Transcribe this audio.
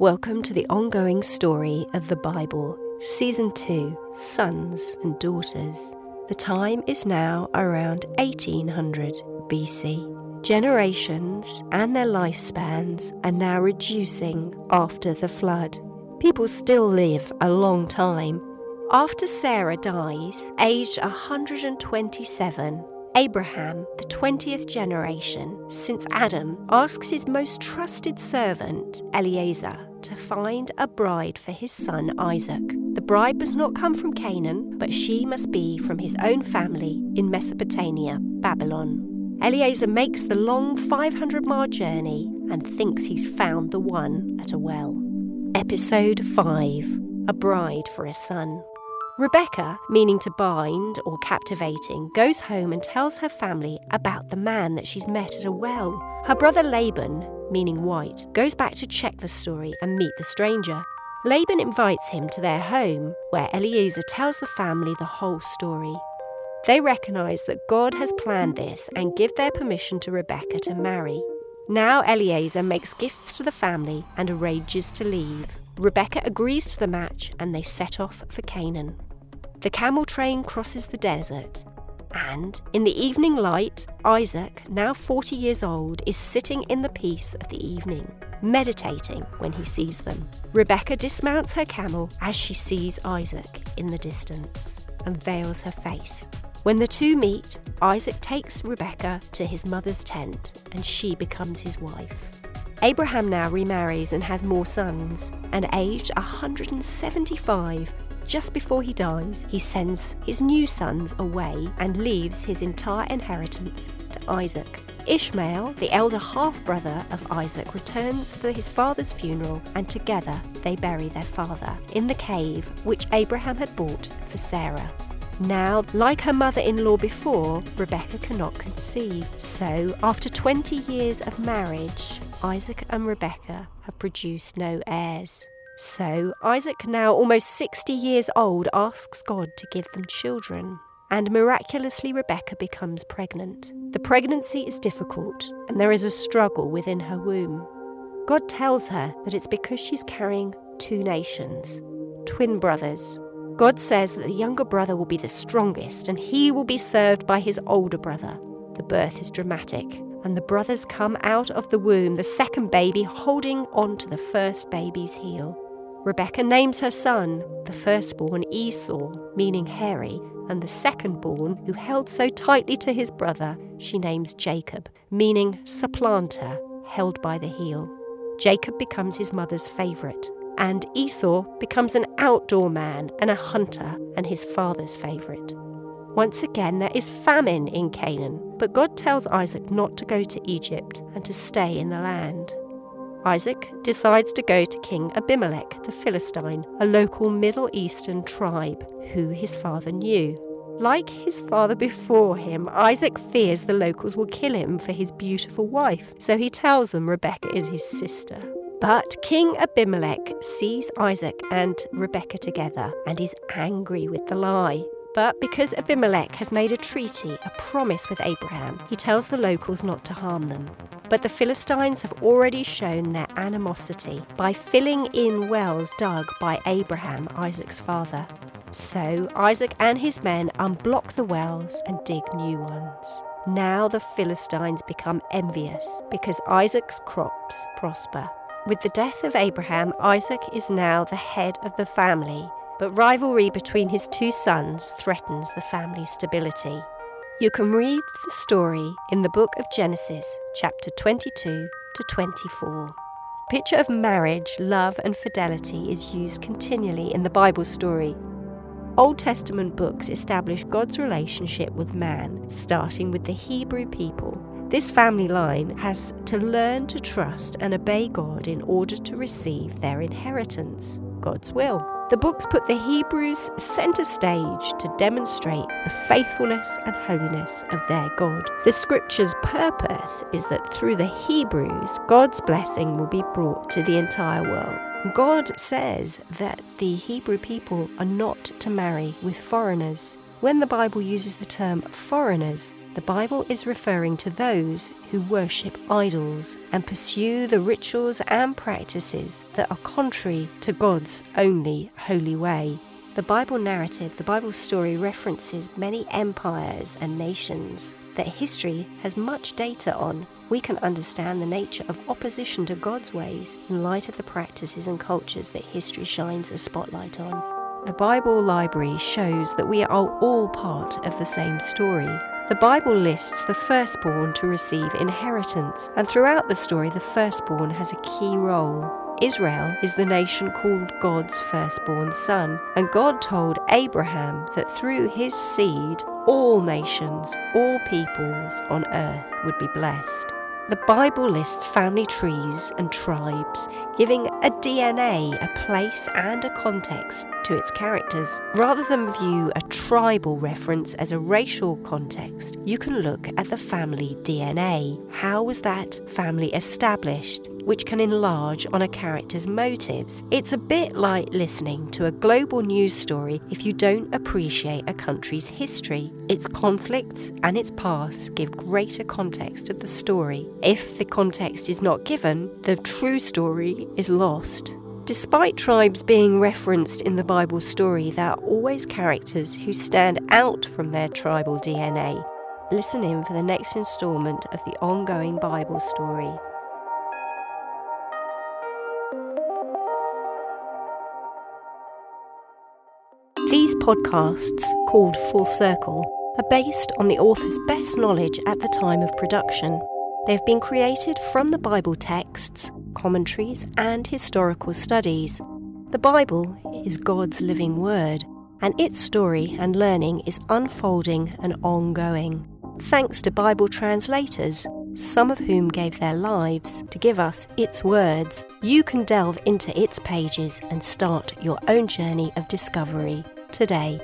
Welcome to the ongoing story of the Bible, Season 2 Sons and Daughters. The time is now around 1800 BC. Generations and their lifespans are now reducing after the flood. People still live a long time. After Sarah dies, aged 127, Abraham, the 20th generation since Adam, asks his most trusted servant, Eliezer, to find a bride for his son Isaac. The bride must not come from Canaan, but she must be from his own family in Mesopotamia, Babylon. Eliezer makes the long 500 mile journey and thinks he's found the one at a well. Episode 5 A Bride for a Son. Rebecca, meaning to bind or captivating, goes home and tells her family about the man that she's met at a well. Her brother Laban, meaning white, goes back to check the story and meet the stranger. Laban invites him to their home, where Eliezer tells the family the whole story. They recognise that God has planned this and give their permission to Rebecca to marry. Now Eliezer makes gifts to the family and arranges to leave. Rebecca agrees to the match and they set off for Canaan. The camel train crosses the desert, and in the evening light, Isaac, now 40 years old, is sitting in the peace of the evening, meditating when he sees them. Rebecca dismounts her camel as she sees Isaac in the distance and veils her face. When the two meet, Isaac takes Rebecca to his mother's tent and she becomes his wife. Abraham now remarries and has more sons, and aged 175, just before he dies, he sends his new sons away and leaves his entire inheritance to Isaac. Ishmael, the elder half brother of Isaac, returns for his father's funeral, and together they bury their father in the cave which Abraham had bought for Sarah. Now, like her mother in law before, Rebecca cannot conceive. So, after 20 years of marriage, Isaac and Rebecca have produced no heirs. So Isaac, now almost 60 years old, asks God to give them children. And miraculously, Rebecca becomes pregnant. The pregnancy is difficult, and there is a struggle within her womb. God tells her that it's because she's carrying two nations, twin brothers. God says that the younger brother will be the strongest, and he will be served by his older brother. The birth is dramatic, and the brothers come out of the womb, the second baby holding on to the first baby's heel. Rebecca names her son, the firstborn Esau, meaning hairy, and the secondborn, who held so tightly to his brother, she names Jacob, meaning supplanter, held by the heel. Jacob becomes his mother's favourite, and Esau becomes an outdoor man and a hunter and his father's favourite. Once again, there is famine in Canaan, but God tells Isaac not to go to Egypt and to stay in the land. Isaac decides to go to King Abimelech the Philistine, a local Middle Eastern tribe who his father knew. Like his father before him, Isaac fears the locals will kill him for his beautiful wife, so he tells them Rebecca is his sister. But King Abimelech sees Isaac and Rebecca together and is angry with the lie. But because Abimelech has made a treaty, a promise with Abraham, he tells the locals not to harm them. But the Philistines have already shown their animosity by filling in wells dug by Abraham, Isaac's father. So Isaac and his men unblock the wells and dig new ones. Now the Philistines become envious because Isaac's crops prosper. With the death of Abraham, Isaac is now the head of the family, but rivalry between his two sons threatens the family's stability. You can read the story in the book of Genesis, chapter 22 to 24. Picture of marriage, love, and fidelity is used continually in the Bible story. Old Testament books establish God's relationship with man, starting with the Hebrew people. This family line has to learn to trust and obey God in order to receive their inheritance, God's will. The books put the Hebrews center stage to demonstrate the faithfulness and holiness of their God. The scripture's purpose is that through the Hebrews, God's blessing will be brought to the entire world. God says that the Hebrew people are not to marry with foreigners. When the Bible uses the term foreigners, the Bible is referring to those who worship idols and pursue the rituals and practices that are contrary to God's only holy way. The Bible narrative, the Bible story references many empires and nations that history has much data on. We can understand the nature of opposition to God's ways in light of the practices and cultures that history shines a spotlight on. The Bible library shows that we are all part of the same story. The Bible lists the firstborn to receive inheritance, and throughout the story, the firstborn has a key role. Israel is the nation called God's firstborn son, and God told Abraham that through his seed, all nations, all peoples on earth would be blessed. The Bible lists family trees and tribes, giving a DNA, a place, and a context to its characters. Rather than view a tribal reference as a racial context, you can look at the family DNA. How was that family established? Which can enlarge on a character's motives. It's a bit like listening to a global news story if you don't appreciate a country's history. Its conflicts and its past give greater context of the story. If the context is not given, the true story is lost. Despite tribes being referenced in the Bible story, there are always characters who stand out from their tribal DNA. Listen in for the next instalment of the ongoing Bible story. These podcasts, called Full Circle, are based on the author's best knowledge at the time of production. They have been created from the Bible texts, commentaries, and historical studies. The Bible is God's living word, and its story and learning is unfolding and ongoing. Thanks to Bible translators, some of whom gave their lives to give us its words, you can delve into its pages and start your own journey of discovery today.